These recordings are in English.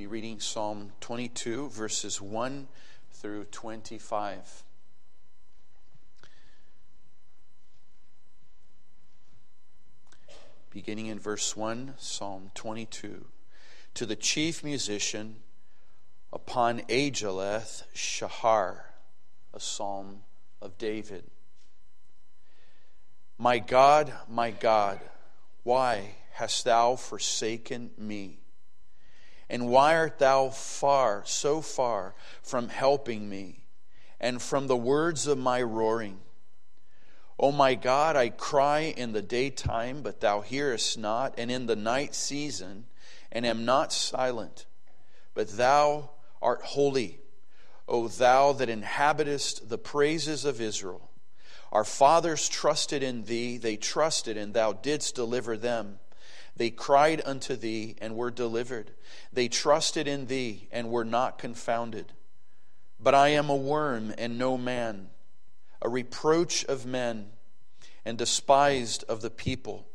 be reading Psalm 22, verses 1 through 25. Beginning in verse 1, Psalm 22. To the chief musician upon Aijeleth Shahar, a psalm of David. My God, my God, why hast thou forsaken me? And why art thou far, so far, from helping me, and from the words of my roaring? O my God, I cry in the daytime, but thou hearest not, and in the night season, and am not silent. But thou art holy, O thou that inhabitest the praises of Israel. Our fathers trusted in thee, they trusted, and thou didst deliver them. They cried unto thee and were delivered. They trusted in thee and were not confounded. But I am a worm and no man, a reproach of men, and despised of the people.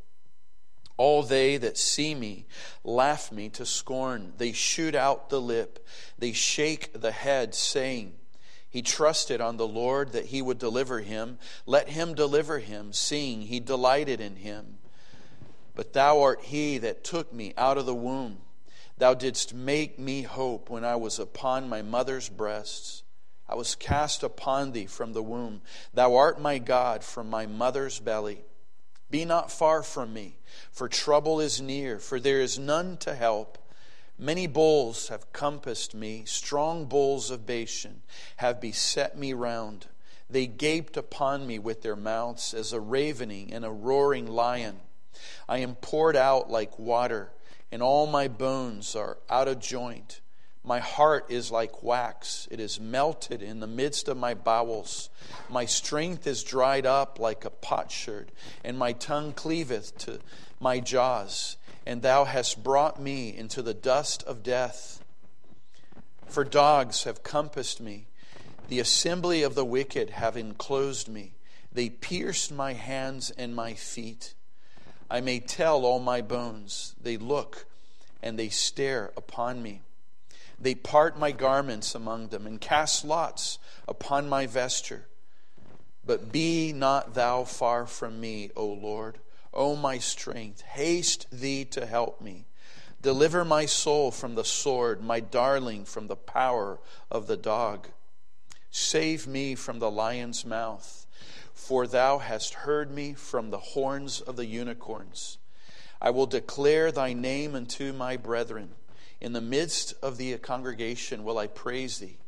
All they that see me laugh me to scorn. They shoot out the lip. They shake the head, saying, He trusted on the Lord that he would deliver him. Let him deliver him, seeing he delighted in him. But thou art he that took me out of the womb. Thou didst make me hope when I was upon my mother's breasts. I was cast upon thee from the womb. Thou art my God from my mother's belly. Be not far from me, for trouble is near, for there is none to help. Many bulls have compassed me, strong bulls of Bashan have beset me round. They gaped upon me with their mouths as a ravening and a roaring lion. I am poured out like water, and all my bones are out of joint. My heart is like wax, it is melted in the midst of my bowels. My strength is dried up like a potsherd, and my tongue cleaveth to my jaws. And thou hast brought me into the dust of death. For dogs have compassed me, the assembly of the wicked have enclosed me. They pierced my hands and my feet. I may tell all my bones. They look and they stare upon me. They part my garments among them and cast lots upon my vesture. But be not thou far from me, O Lord, O my strength. Haste thee to help me. Deliver my soul from the sword, my darling from the power of the dog. Save me from the lion's mouth for thou hast heard me from the horns of the unicorns. I will declare thy name unto my brethren. In the midst of the congregation will I praise thee.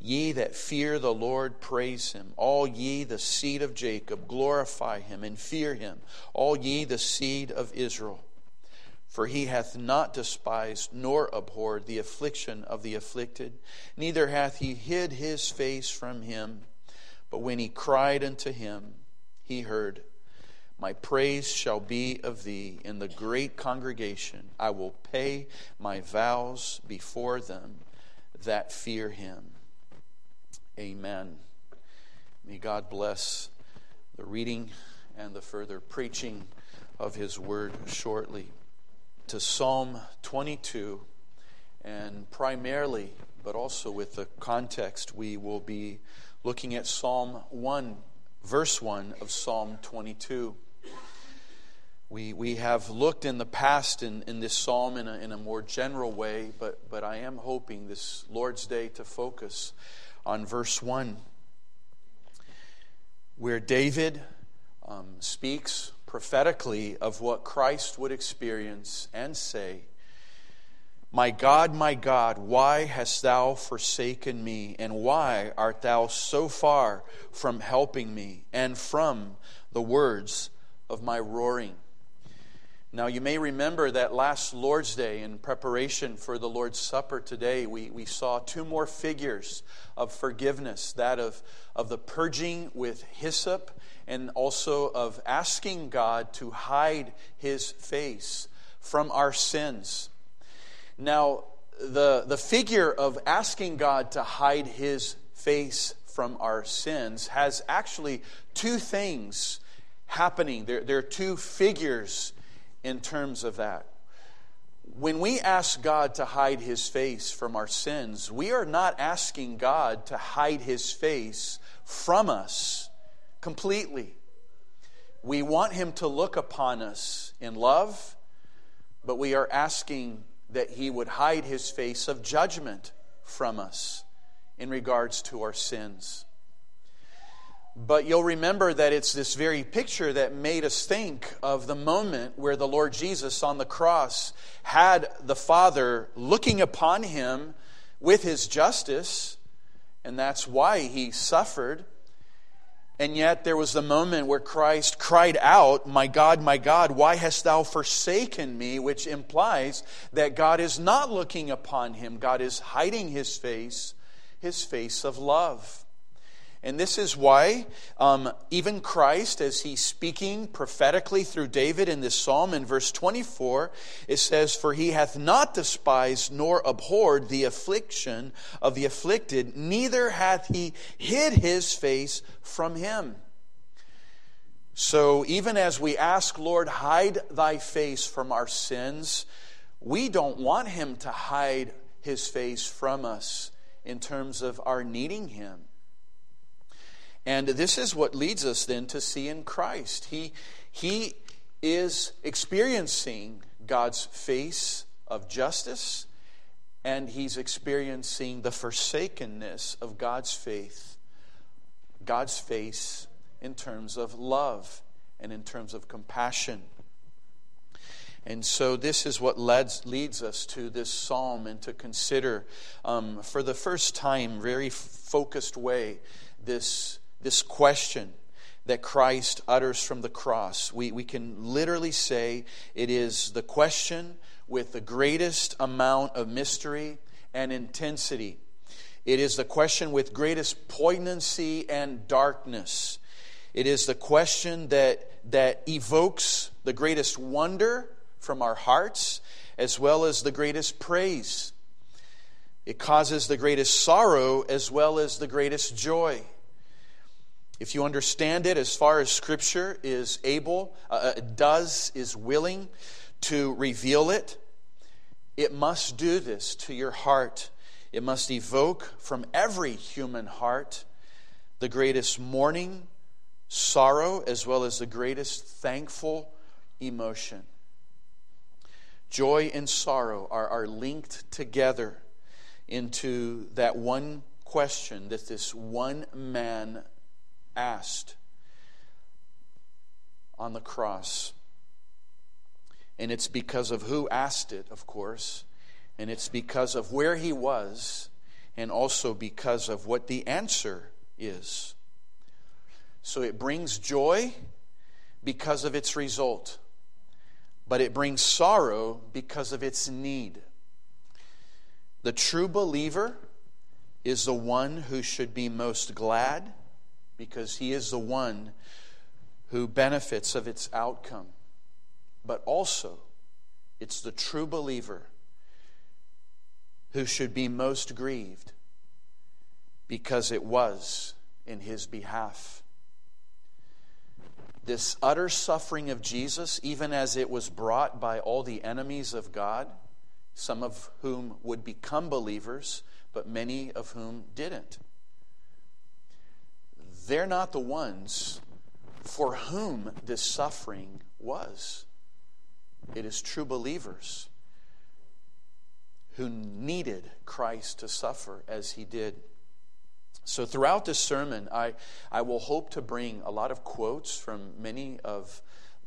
Ye that fear the Lord, praise him. All ye the seed of Jacob, glorify him and fear him. All ye the seed of Israel. For he hath not despised nor abhorred the affliction of the afflicted, neither hath he hid his face from him. But when he cried unto him, he heard, My praise shall be of thee in the great congregation. I will pay my vows before them that fear him. Amen. May God bless the reading and the further preaching of his word shortly. To Psalm 22, and primarily, but also with the context, we will be looking at Psalm 1, verse 1 of Psalm 22. We, we have looked in the past in, in this psalm in a, in a more general way, but, but I am hoping this Lord's Day to focus on verse 1, where David um, speaks prophetically of what Christ would experience and say my God, my God, why hast thou forsaken me? And why art thou so far from helping me and from the words of my roaring? Now, you may remember that last Lord's Day, in preparation for the Lord's Supper today, we, we saw two more figures of forgiveness that of, of the purging with hyssop and also of asking God to hide his face from our sins. Now, the, the figure of asking God to hide his face from our sins has actually two things happening. There, there are two figures in terms of that. When we ask God to hide his face from our sins, we are not asking God to hide his face from us completely. We want him to look upon us in love, but we are asking that he would hide his face of judgment from us in regards to our sins. But you'll remember that it's this very picture that made us think of the moment where the Lord Jesus on the cross had the Father looking upon him with his justice, and that's why he suffered. And yet there was the moment where Christ cried out, My God, my God, why hast thou forsaken me? Which implies that God is not looking upon him, God is hiding his face, his face of love. And this is why um, even Christ, as he's speaking prophetically through David in this psalm in verse 24, it says, For he hath not despised nor abhorred the affliction of the afflicted, neither hath he hid his face from him. So even as we ask, Lord, hide thy face from our sins, we don't want him to hide his face from us in terms of our needing him. And this is what leads us then to see in Christ. He, he is experiencing God's face of justice, and he's experiencing the forsakenness of God's faith, God's face in terms of love and in terms of compassion. And so, this is what leads, leads us to this psalm and to consider um, for the first time, very focused way, this this question that Christ utters from the cross. We, we can literally say it is the question with the greatest amount of mystery and intensity. It is the question with greatest poignancy and darkness. It is the question that, that evokes the greatest wonder from our hearts as well as the greatest praise. It causes the greatest sorrow as well as the greatest joy. If you understand it as far as Scripture is able, uh, uh, does, is willing to reveal it, it must do this to your heart. It must evoke from every human heart the greatest mourning, sorrow, as well as the greatest thankful emotion. Joy and sorrow are, are linked together into that one question that this one man asked on the cross. And it's because of who asked it, of course, and it's because of where he was, and also because of what the answer is. So it brings joy because of its result, but it brings sorrow because of its need. The true believer is the one who should be most glad because he is the one who benefits of its outcome. But also, it's the true believer who should be most grieved because it was in his behalf. This utter suffering of Jesus, even as it was brought by all the enemies of God, some of whom would become believers, but many of whom didn't they're not the ones for whom this suffering was. It is true believers who needed Christ to suffer as he did. So, throughout this sermon, I, I will hope to bring a lot of quotes from many of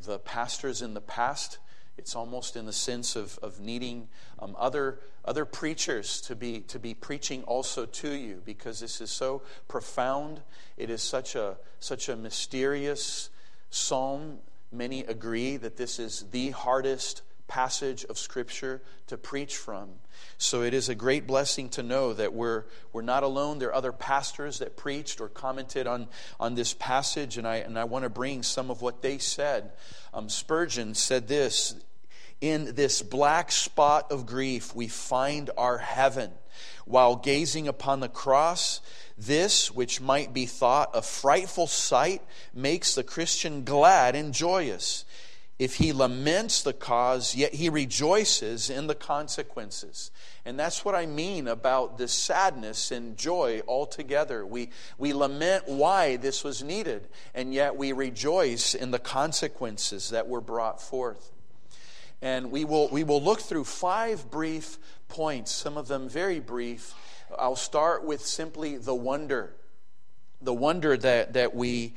the pastors in the past it's almost in the sense of, of needing um, other, other preachers to be, to be preaching also to you because this is so profound. It is such a, such a mysterious psalm. Many agree that this is the hardest passage of Scripture to preach from. So it is a great blessing to know that we're, we're not alone. There are other pastors that preached or commented on, on this passage, and I, and I want to bring some of what they said. Um, Spurgeon said this In this black spot of grief, we find our heaven. While gazing upon the cross, this, which might be thought a frightful sight, makes the Christian glad and joyous. If he laments the cause, yet he rejoices in the consequences. And that's what I mean about this sadness and joy altogether. We, we lament why this was needed, and yet we rejoice in the consequences that were brought forth. And we will, we will look through five brief points, some of them very brief. I'll start with simply the wonder. The wonder that, that we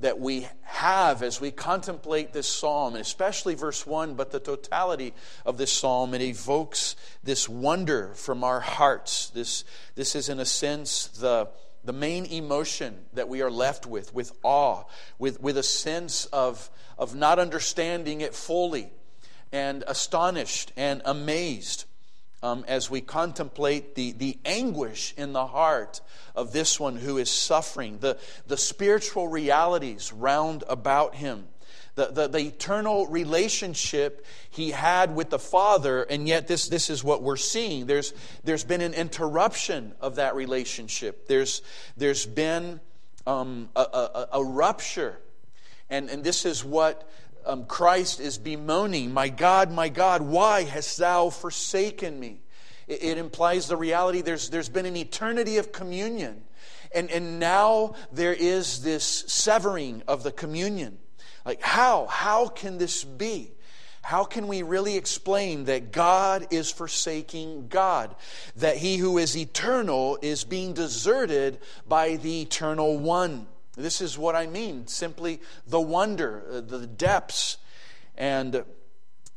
that we have as we contemplate this psalm, especially verse 1, but the totality of this psalm, it evokes this wonder from our hearts. This, this is, in a sense, the, the main emotion that we are left with, with awe, with, with a sense of, of not understanding it fully, and astonished and amazed um, as we contemplate the, the anguish in the heart of this one who is suffering, the, the spiritual realities round about him. The, the, the, eternal relationship he had with the Father, and yet this, this is what we're seeing. There's, there's been an interruption of that relationship. There's, there's been um, a, a, a, rupture. And, and this is what um, Christ is bemoaning My God, my God, why hast thou forsaken me? It, it implies the reality there's, there's been an eternity of communion. And, and now there is this severing of the communion. Like, how? How can this be? How can we really explain that God is forsaking God? That he who is eternal is being deserted by the eternal one? This is what I mean simply the wonder, uh, the depths. And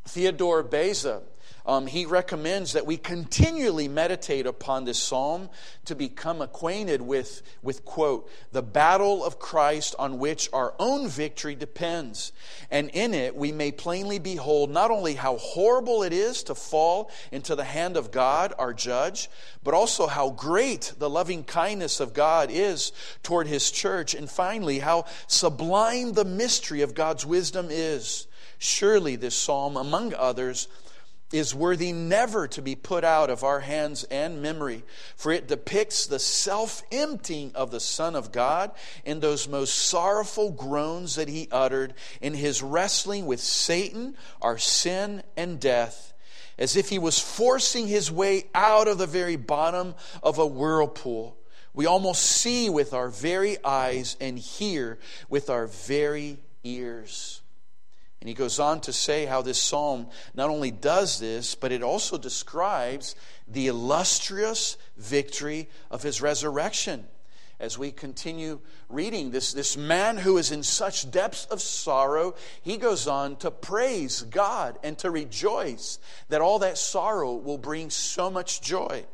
Theodore Beza, um, he recommends that we continually meditate upon this psalm to become acquainted with, with, quote, the battle of Christ on which our own victory depends. And in it, we may plainly behold not only how horrible it is to fall into the hand of God, our judge, but also how great the loving kindness of God is toward his church. And finally, how sublime the mystery of God's wisdom is. Surely, this psalm, among others, is worthy never to be put out of our hands and memory, for it depicts the self emptying of the Son of God in those most sorrowful groans that he uttered in his wrestling with Satan, our sin, and death, as if he was forcing his way out of the very bottom of a whirlpool. We almost see with our very eyes and hear with our very ears. And he goes on to say how this psalm not only does this, but it also describes the illustrious victory of his resurrection. As we continue reading this, this man who is in such depths of sorrow, he goes on to praise God and to rejoice that all that sorrow will bring so much joy.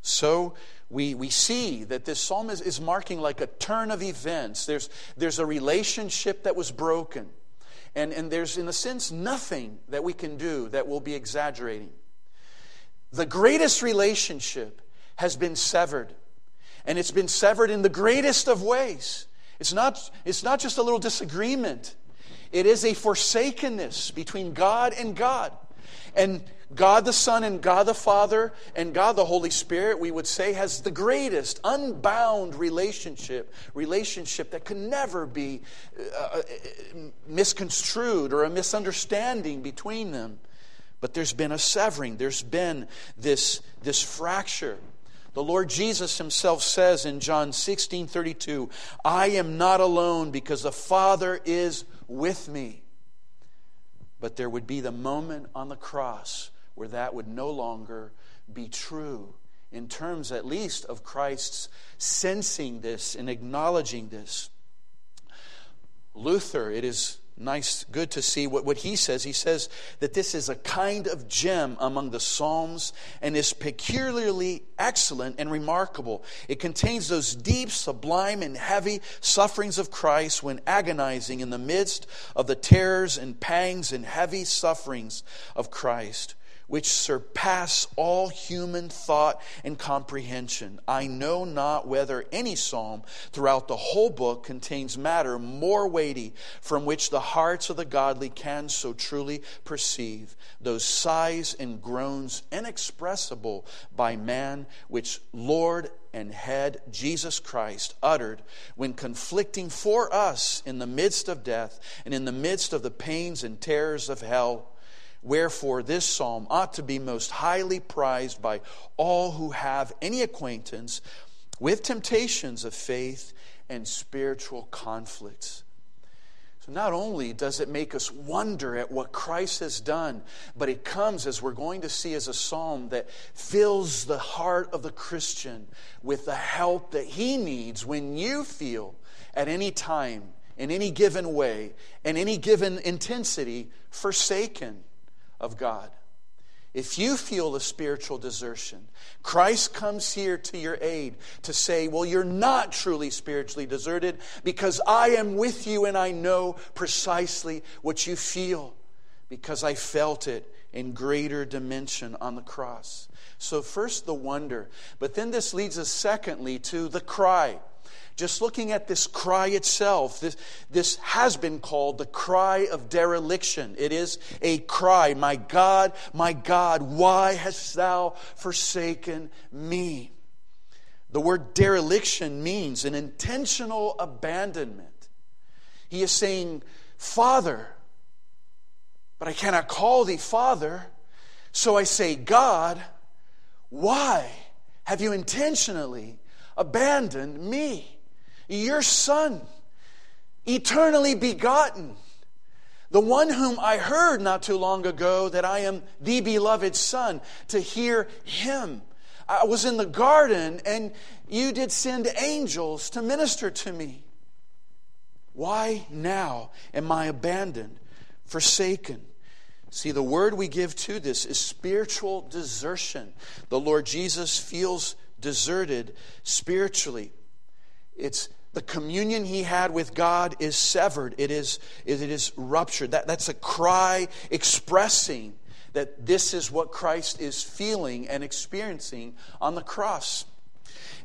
So we, we see that this psalm is, is marking like a turn of events. There's, there's a relationship that was broken. And, and there's, in a sense, nothing that we can do that will be exaggerating. The greatest relationship has been severed. And it's been severed in the greatest of ways. It's not, it's not just a little disagreement, it is a forsakenness between God and God. And God the Son and God the Father and God the Holy Spirit, we would say, has the greatest unbound relationship, relationship that can never be uh, uh, misconstrued or a misunderstanding between them. But there's been a severing, there's been this, this fracture. The Lord Jesus himself says in John 16 32, I am not alone because the Father is with me. But there would be the moment on the cross where that would no longer be true, in terms at least of Christ's sensing this and acknowledging this. Luther, it is nice, good to see what, what he says. He says that this is a kind of gem among the Psalms and is peculiarly excellent and remarkable. It contains those deep, sublime, and heavy sufferings of Christ when agonizing in the midst of the terrors and pangs and heavy sufferings of Christ. Which surpass all human thought and comprehension. I know not whether any psalm throughout the whole book contains matter more weighty from which the hearts of the godly can so truly perceive those sighs and groans inexpressible by man, which Lord and head Jesus Christ uttered when conflicting for us in the midst of death and in the midst of the pains and terrors of hell Wherefore, this psalm ought to be most highly prized by all who have any acquaintance with temptations of faith and spiritual conflicts. So, not only does it make us wonder at what Christ has done, but it comes, as we're going to see, as a psalm that fills the heart of the Christian with the help that he needs when you feel at any time, in any given way, in any given intensity, forsaken of God. If you feel a spiritual desertion, Christ comes here to your aid to say, Well, you're not truly spiritually deserted because I am with you and I know precisely what you feel because I felt it in greater dimension on the cross. So, first the wonder, but then this leads us, secondly, to the cry. Just looking at this cry itself, this, this has been called the cry of dereliction. It is a cry, My God, my God, why hast thou forsaken me? The word dereliction means an intentional abandonment. He is saying, Father, but I cannot call thee Father. So I say, God, why have you intentionally abandoned me? Your Son, eternally begotten, the one whom I heard not too long ago that I am the beloved Son, to hear him. I was in the garden and you did send angels to minister to me. Why now am I abandoned, forsaken? See, the word we give to this is spiritual desertion. The Lord Jesus feels deserted spiritually. It's the communion he had with God is severed, it is, it is ruptured. That, that's a cry expressing that this is what Christ is feeling and experiencing on the cross.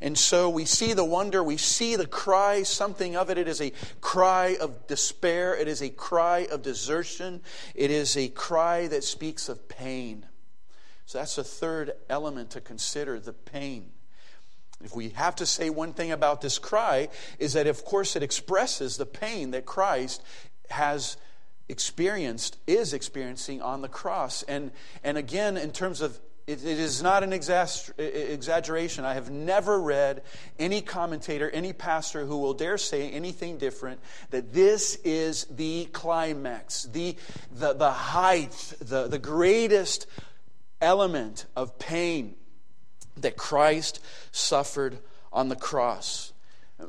And so we see the wonder, we see the cry, something of it. It is a cry of despair, it is a cry of desertion, it is a cry that speaks of pain. So that's a third element to consider the pain. If we have to say one thing about this cry, is that of course it expresses the pain that Christ has experienced, is experiencing on the cross. And, and again, in terms of it, it is not an exaggeration. I have never read any commentator, any pastor who will dare say anything different, that this is the climax, the, the, the height, the, the greatest element of pain that Christ suffered on the cross.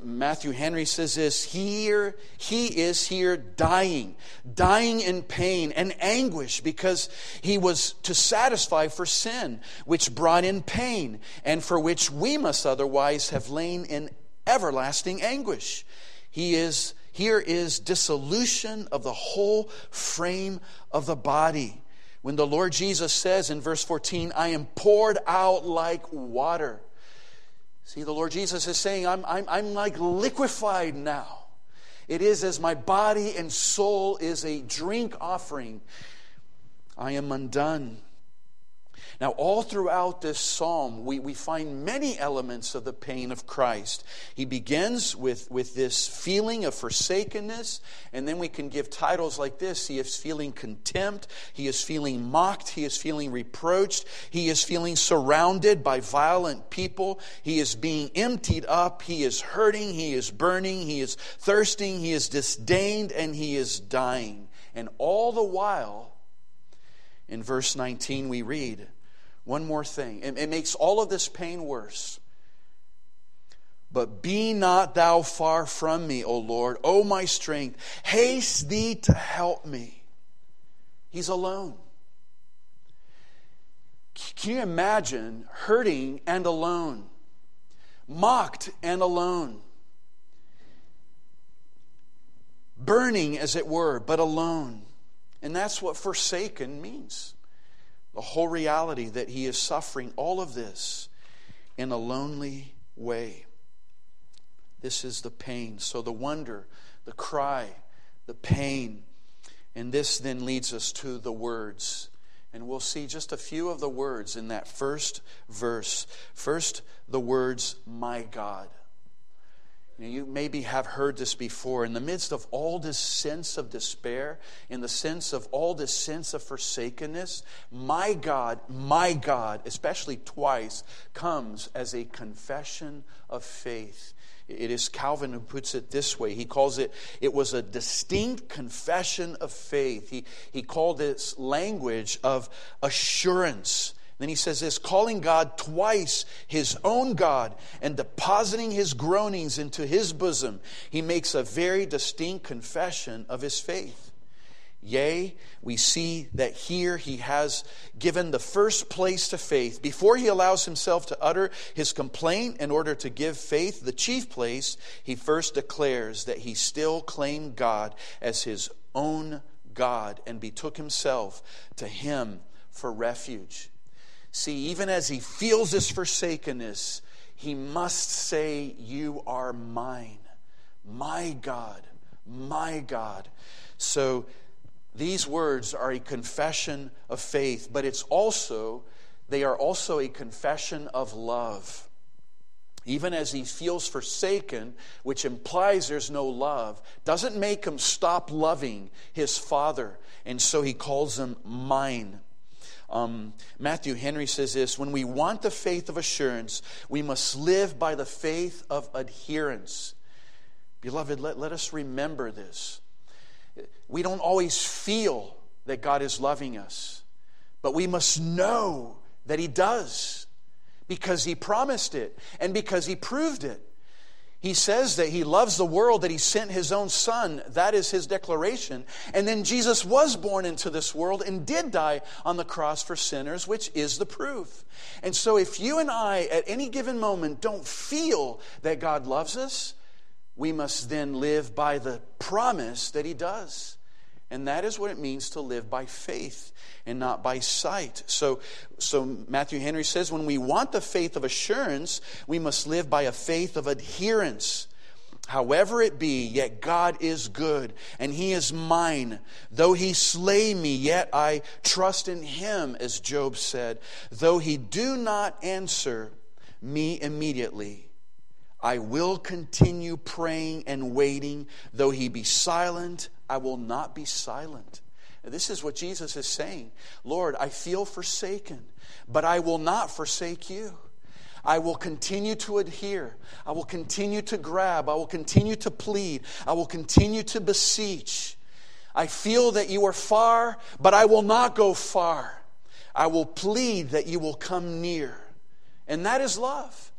Matthew Henry says this here he is here dying dying in pain and anguish because he was to satisfy for sin which brought in pain and for which we must otherwise have lain in everlasting anguish he is here is dissolution of the whole frame of the body when the Lord Jesus says in verse 14, I am poured out like water. See, the Lord Jesus is saying, I'm, I'm, I'm like liquefied now. It is as my body and soul is a drink offering. I am undone. Now, all throughout this psalm, we, we find many elements of the pain of Christ. He begins with, with this feeling of forsakenness, and then we can give titles like this. He is feeling contempt, he is feeling mocked, he is feeling reproached, he is feeling surrounded by violent people, he is being emptied up, he is hurting, he is burning, he is thirsting, he is disdained, and he is dying. And all the while, in verse 19, we read, one more thing. It, it makes all of this pain worse. But be not thou far from me, O Lord, O my strength. Haste thee to help me. He's alone. Can you imagine hurting and alone, mocked and alone, burning, as it were, but alone? And that's what forsaken means the whole reality that he is suffering all of this in a lonely way. This is the pain. So the wonder, the cry, the pain. And this then leads us to the words. And we'll see just a few of the words in that first verse. First, the words, my God. You maybe have heard this before. In the midst of all this sense of despair, in the sense of all this sense of forsakenness, my God, my God, especially twice, comes as a confession of faith. It is Calvin who puts it this way. He calls it, it was a distinct confession of faith. He, he called this language of assurance. Then he says this calling God twice his own God and depositing his groanings into his bosom, he makes a very distinct confession of his faith. Yea, we see that here he has given the first place to faith. Before he allows himself to utter his complaint in order to give faith the chief place, he first declares that he still claimed God as his own God and betook himself to him for refuge. See, even as he feels this forsakenness, he must say, You are mine, my God, my God. So these words are a confession of faith, but it's also, they are also a confession of love. Even as he feels forsaken, which implies there's no love, doesn't make him stop loving his father. And so he calls him mine. Um, Matthew Henry says this When we want the faith of assurance, we must live by the faith of adherence. Beloved, let, let us remember this. We don't always feel that God is loving us, but we must know that He does because He promised it and because He proved it. He says that he loves the world, that he sent his own son. That is his declaration. And then Jesus was born into this world and did die on the cross for sinners, which is the proof. And so, if you and I at any given moment don't feel that God loves us, we must then live by the promise that he does. And that is what it means to live by faith and not by sight. So, so Matthew Henry says when we want the faith of assurance, we must live by a faith of adherence. However it be, yet God is good, and he is mine. Though he slay me, yet I trust in him, as Job said. Though he do not answer me immediately, I will continue praying and waiting. Though he be silent, I will not be silent. This is what Jesus is saying. Lord, I feel forsaken, but I will not forsake you. I will continue to adhere. I will continue to grab. I will continue to plead. I will continue to beseech. I feel that you are far, but I will not go far. I will plead that you will come near. And that is love.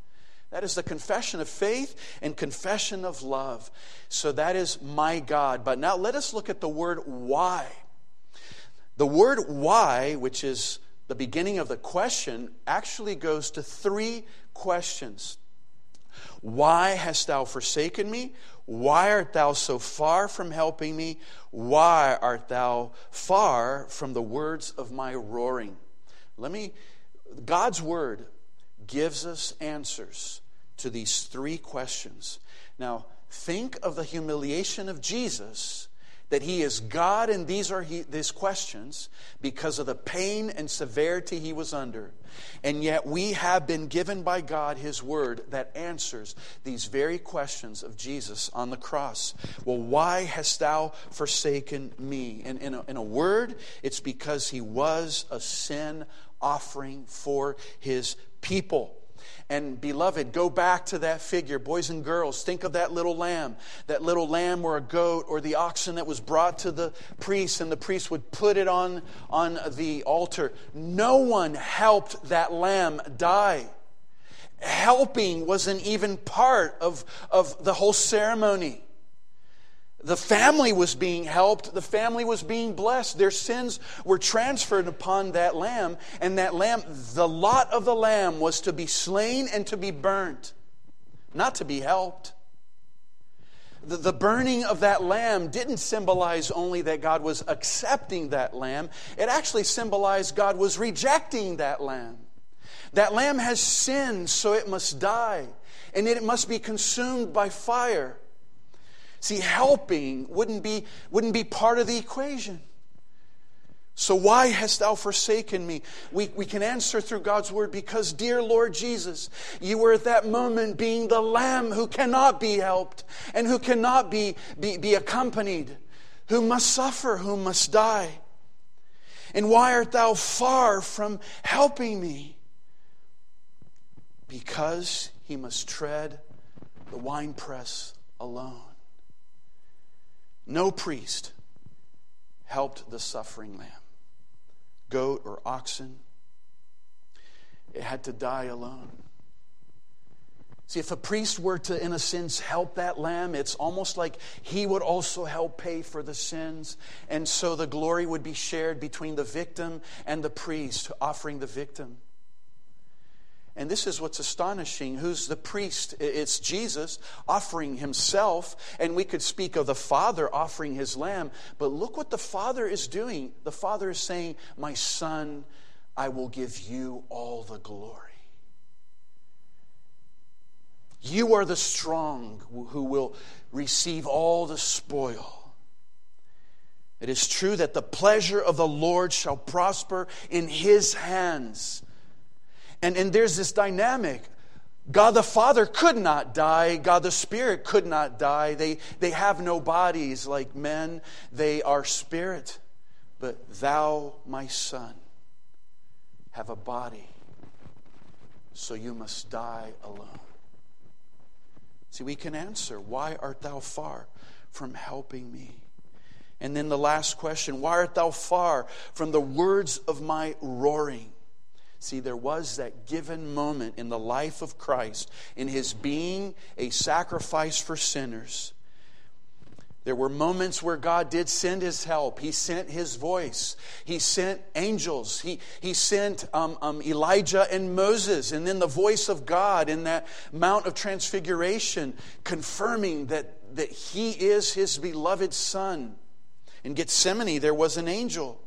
That is the confession of faith and confession of love. So that is my God. But now let us look at the word why. The word why, which is the beginning of the question, actually goes to three questions. Why hast thou forsaken me? Why art thou so far from helping me? Why art thou far from the words of my roaring? Let me, God's word gives us answers to these three questions. Now, think of the humiliation of Jesus that he is God and these are he, these questions because of the pain and severity he was under. And yet we have been given by God his word that answers these very questions of Jesus on the cross. Well, why hast thou forsaken me? And in a, in a word, it's because he was a sin offering for his people. And beloved, go back to that figure. Boys and girls, think of that little lamb. That little lamb or a goat or the oxen that was brought to the priest, and the priest would put it on, on the altar. No one helped that lamb die. Helping wasn't even part of, of the whole ceremony. The family was being helped. The family was being blessed. Their sins were transferred upon that lamb, and that lamb, the lot of the lamb was to be slain and to be burnt, not to be helped. the, the burning of that lamb didn't symbolize only that God was accepting that lamb, it actually symbolized God was rejecting that lamb. That lamb has sinned, so it must die, and it must be consumed by fire. See, helping wouldn't be, wouldn't be part of the equation. So, why hast thou forsaken me? We, we can answer through God's word because, dear Lord Jesus, you were at that moment being the lamb who cannot be helped and who cannot be, be, be accompanied, who must suffer, who must die. And why art thou far from helping me? Because he must tread the winepress alone. No priest helped the suffering lamb goat or oxen. It had to die alone. See, if a priest were to, in a sense, help that lamb, it's almost like he would also help pay for the sins. And so the glory would be shared between the victim and the priest offering the victim. And this is what's astonishing. Who's the priest? It's Jesus offering himself. And we could speak of the Father offering his lamb. But look what the Father is doing. The Father is saying, My Son, I will give you all the glory. You are the strong who will receive all the spoil. It is true that the pleasure of the Lord shall prosper in his hands. And, and there's this dynamic. God the Father could not die. God the Spirit could not die. They, they have no bodies like men, they are spirit. But thou, my son, have a body, so you must die alone. See, we can answer, Why art thou far from helping me? And then the last question, Why art thou far from the words of my roaring? See, there was that given moment in the life of Christ, in his being a sacrifice for sinners. There were moments where God did send his help. He sent his voice. He sent angels. He, he sent um, um, Elijah and Moses. And then the voice of God in that Mount of Transfiguration, confirming that, that he is his beloved Son. In Gethsemane, there was an angel.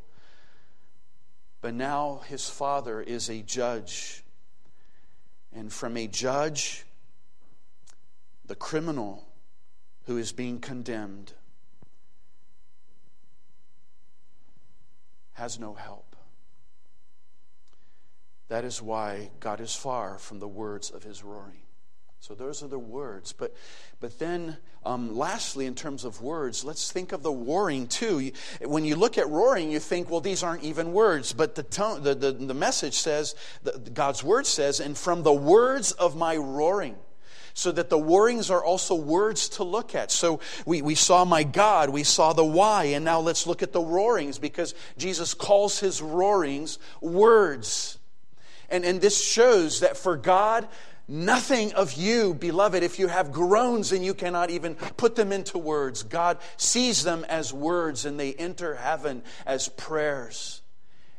But now his father is a judge. And from a judge, the criminal who is being condemned has no help. That is why God is far from the words of his roaring. So those are the words. But, but then, um, lastly, in terms of words, let's think of the roaring too. When you look at roaring, you think, well, these aren't even words. But the, tone, the, the, the message says, the, God's word says, and from the words of my roaring. So that the roarings are also words to look at. So we, we saw my God, we saw the why, and now let's look at the roarings because Jesus calls his roarings words. And, and this shows that for God, Nothing of you, beloved, if you have groans and you cannot even put them into words. God sees them as words and they enter heaven as prayers.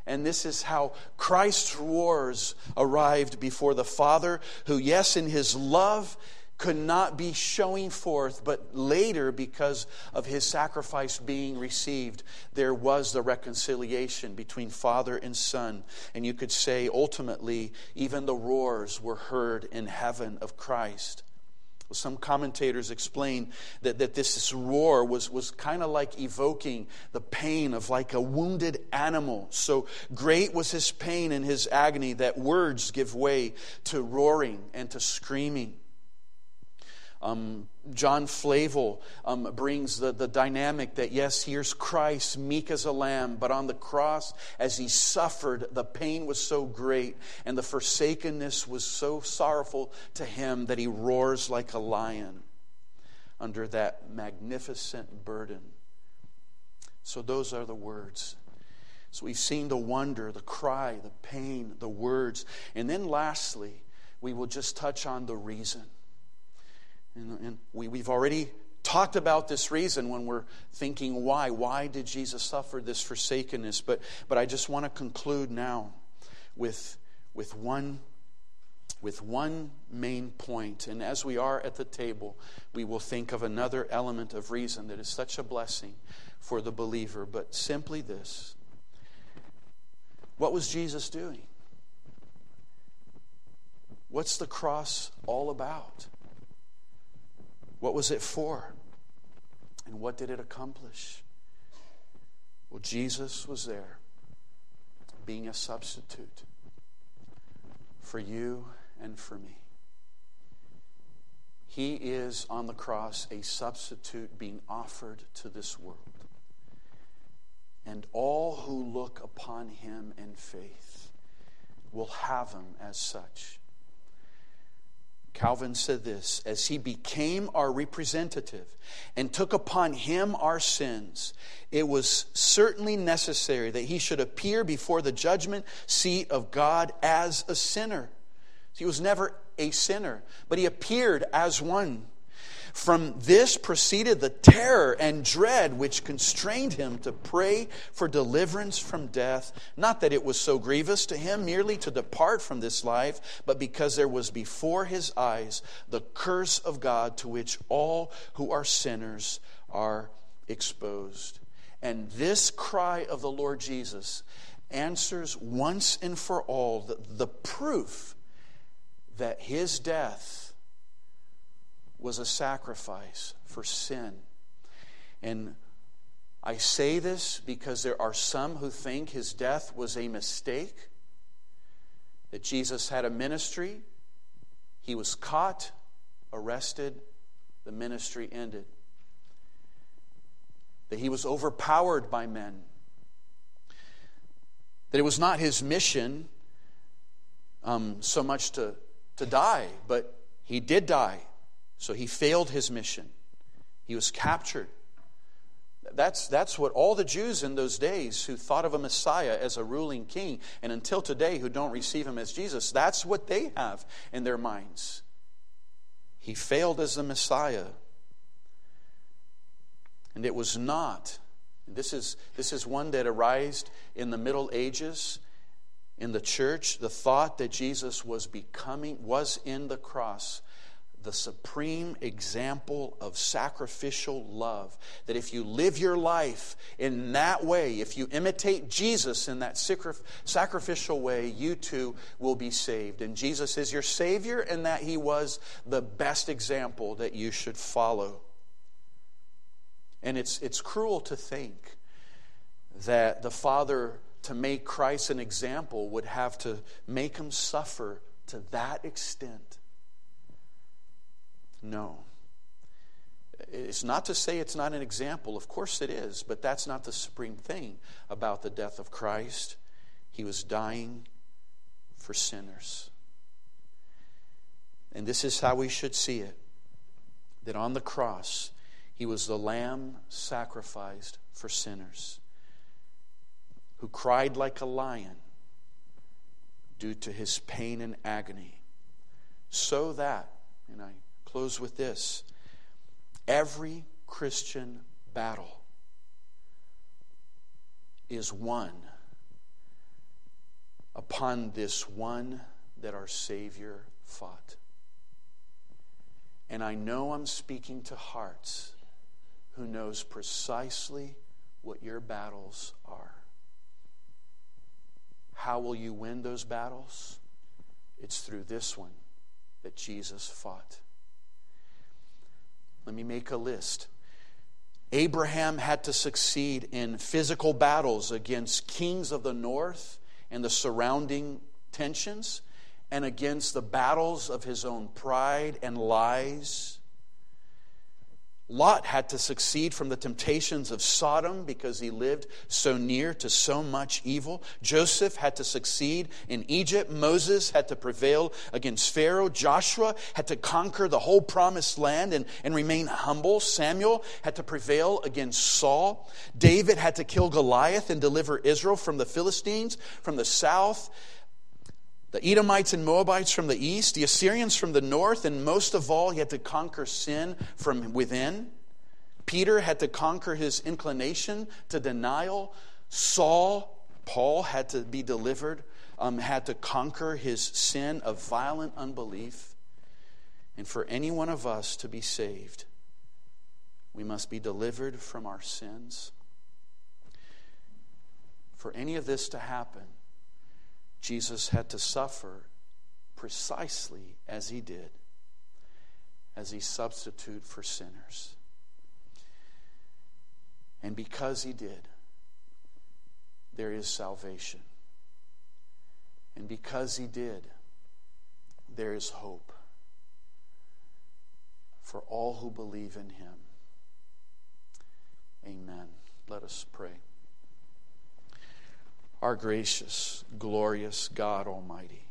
And this is how Christ's wars arrived before the Father, who, yes, in his love, could not be showing forth, but later, because of his sacrifice being received, there was the reconciliation between Father and Son. And you could say, ultimately, even the roars were heard in heaven of Christ. Some commentators explain that, that this, this roar was, was kind of like evoking the pain of like a wounded animal. So great was his pain and his agony that words give way to roaring and to screaming. Um, John Flavel um, brings the, the dynamic that, yes, here's Christ, meek as a lamb, but on the cross, as he suffered, the pain was so great and the forsakenness was so sorrowful to him that he roars like a lion under that magnificent burden. So, those are the words. So, we've seen the wonder, the cry, the pain, the words. And then, lastly, we will just touch on the reason. And, and we, we've already talked about this reason when we're thinking why. Why did Jesus suffer this forsakenness? But, but I just want to conclude now with, with one with one main point. And as we are at the table, we will think of another element of reason that is such a blessing for the believer, but simply this What was Jesus doing? What's the cross all about? What was it for? And what did it accomplish? Well, Jesus was there being a substitute for you and for me. He is on the cross a substitute being offered to this world. And all who look upon him in faith will have him as such. Calvin said this as he became our representative and took upon him our sins, it was certainly necessary that he should appear before the judgment seat of God as a sinner. He was never a sinner, but he appeared as one. From this proceeded the terror and dread which constrained him to pray for deliverance from death. Not that it was so grievous to him merely to depart from this life, but because there was before his eyes the curse of God to which all who are sinners are exposed. And this cry of the Lord Jesus answers once and for all the, the proof that his death was a sacrifice for sin. And I say this because there are some who think his death was a mistake, that Jesus had a ministry, he was caught, arrested, the ministry ended. That he was overpowered by men. That it was not his mission um, so much to to die, but he did die. So he failed his mission. He was captured. That's, that's what all the Jews in those days who thought of a Messiah as a ruling king, and until today who don't receive him as Jesus, that's what they have in their minds. He failed as the Messiah. And it was not. This is, this is one that arose in the Middle Ages in the church, the thought that Jesus was becoming, was in the cross, the supreme example of sacrificial love. That if you live your life in that way, if you imitate Jesus in that sacrificial way, you too will be saved. And Jesus is your Savior, and that He was the best example that you should follow. And it's, it's cruel to think that the Father to make Christ an example would have to make him suffer to that extent. No. It's not to say it's not an example. Of course it is, but that's not the supreme thing about the death of Christ. He was dying for sinners. And this is how we should see it that on the cross, he was the lamb sacrificed for sinners who cried like a lion due to his pain and agony. So that, and I close with this every Christian battle is won upon this one that our Savior fought. And I know I'm speaking to hearts who knows precisely what your battles are. How will you win those battles? It's through this one that Jesus fought. Let me make a list. Abraham had to succeed in physical battles against kings of the north and the surrounding tensions, and against the battles of his own pride and lies Lot had to succeed from the temptations of Sodom because he lived so near to so much evil. Joseph had to succeed in Egypt. Moses had to prevail against Pharaoh. Joshua had to conquer the whole promised land and, and remain humble. Samuel had to prevail against Saul. David had to kill Goliath and deliver Israel from the Philistines from the south the Edomites and Moabites from the east, the Assyrians from the north, and most of all, he had to conquer sin from within. Peter had to conquer his inclination to denial. Saul, Paul, had to be delivered um, had to conquer his sin of violent unbelief. And for any one of us to be saved, we must be delivered from our sins. For any of this to happen, Jesus had to suffer precisely as he did, as a substitute for sinners. And because he did, there is salvation. And because he did, there is hope for all who believe in him. Amen. Let us pray. Our gracious, glorious God Almighty,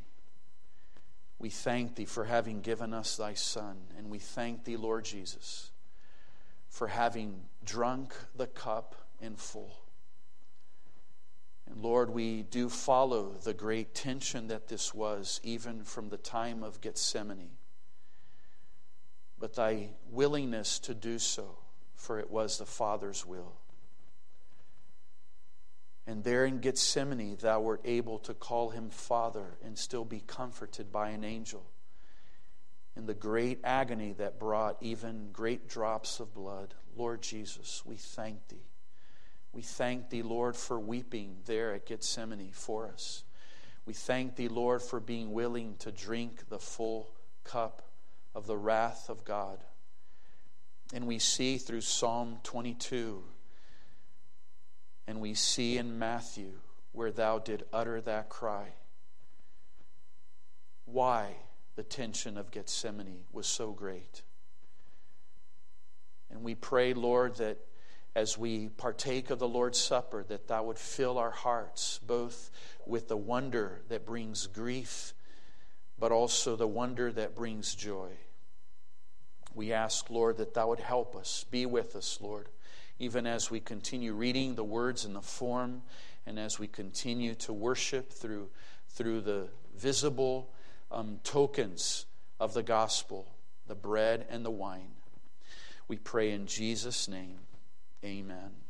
we thank thee for having given us thy Son, and we thank thee, Lord Jesus, for having drunk the cup in full. And Lord, we do follow the great tension that this was, even from the time of Gethsemane. But thy willingness to do so, for it was the Father's will. And there in Gethsemane, thou wert able to call him Father and still be comforted by an angel. In the great agony that brought even great drops of blood, Lord Jesus, we thank thee. We thank thee, Lord, for weeping there at Gethsemane for us. We thank thee, Lord, for being willing to drink the full cup of the wrath of God. And we see through Psalm 22, and we see in Matthew where thou did utter that cry. Why the tension of Gethsemane was so great. And we pray, Lord, that as we partake of the Lord's Supper, that thou would fill our hearts both with the wonder that brings grief, but also the wonder that brings joy. We ask, Lord, that thou would help us. Be with us, Lord, even as we continue reading the words in the form and as we continue to worship through, through the visible um, tokens of the gospel, the bread and the wine. We pray in Jesus' name. Amen.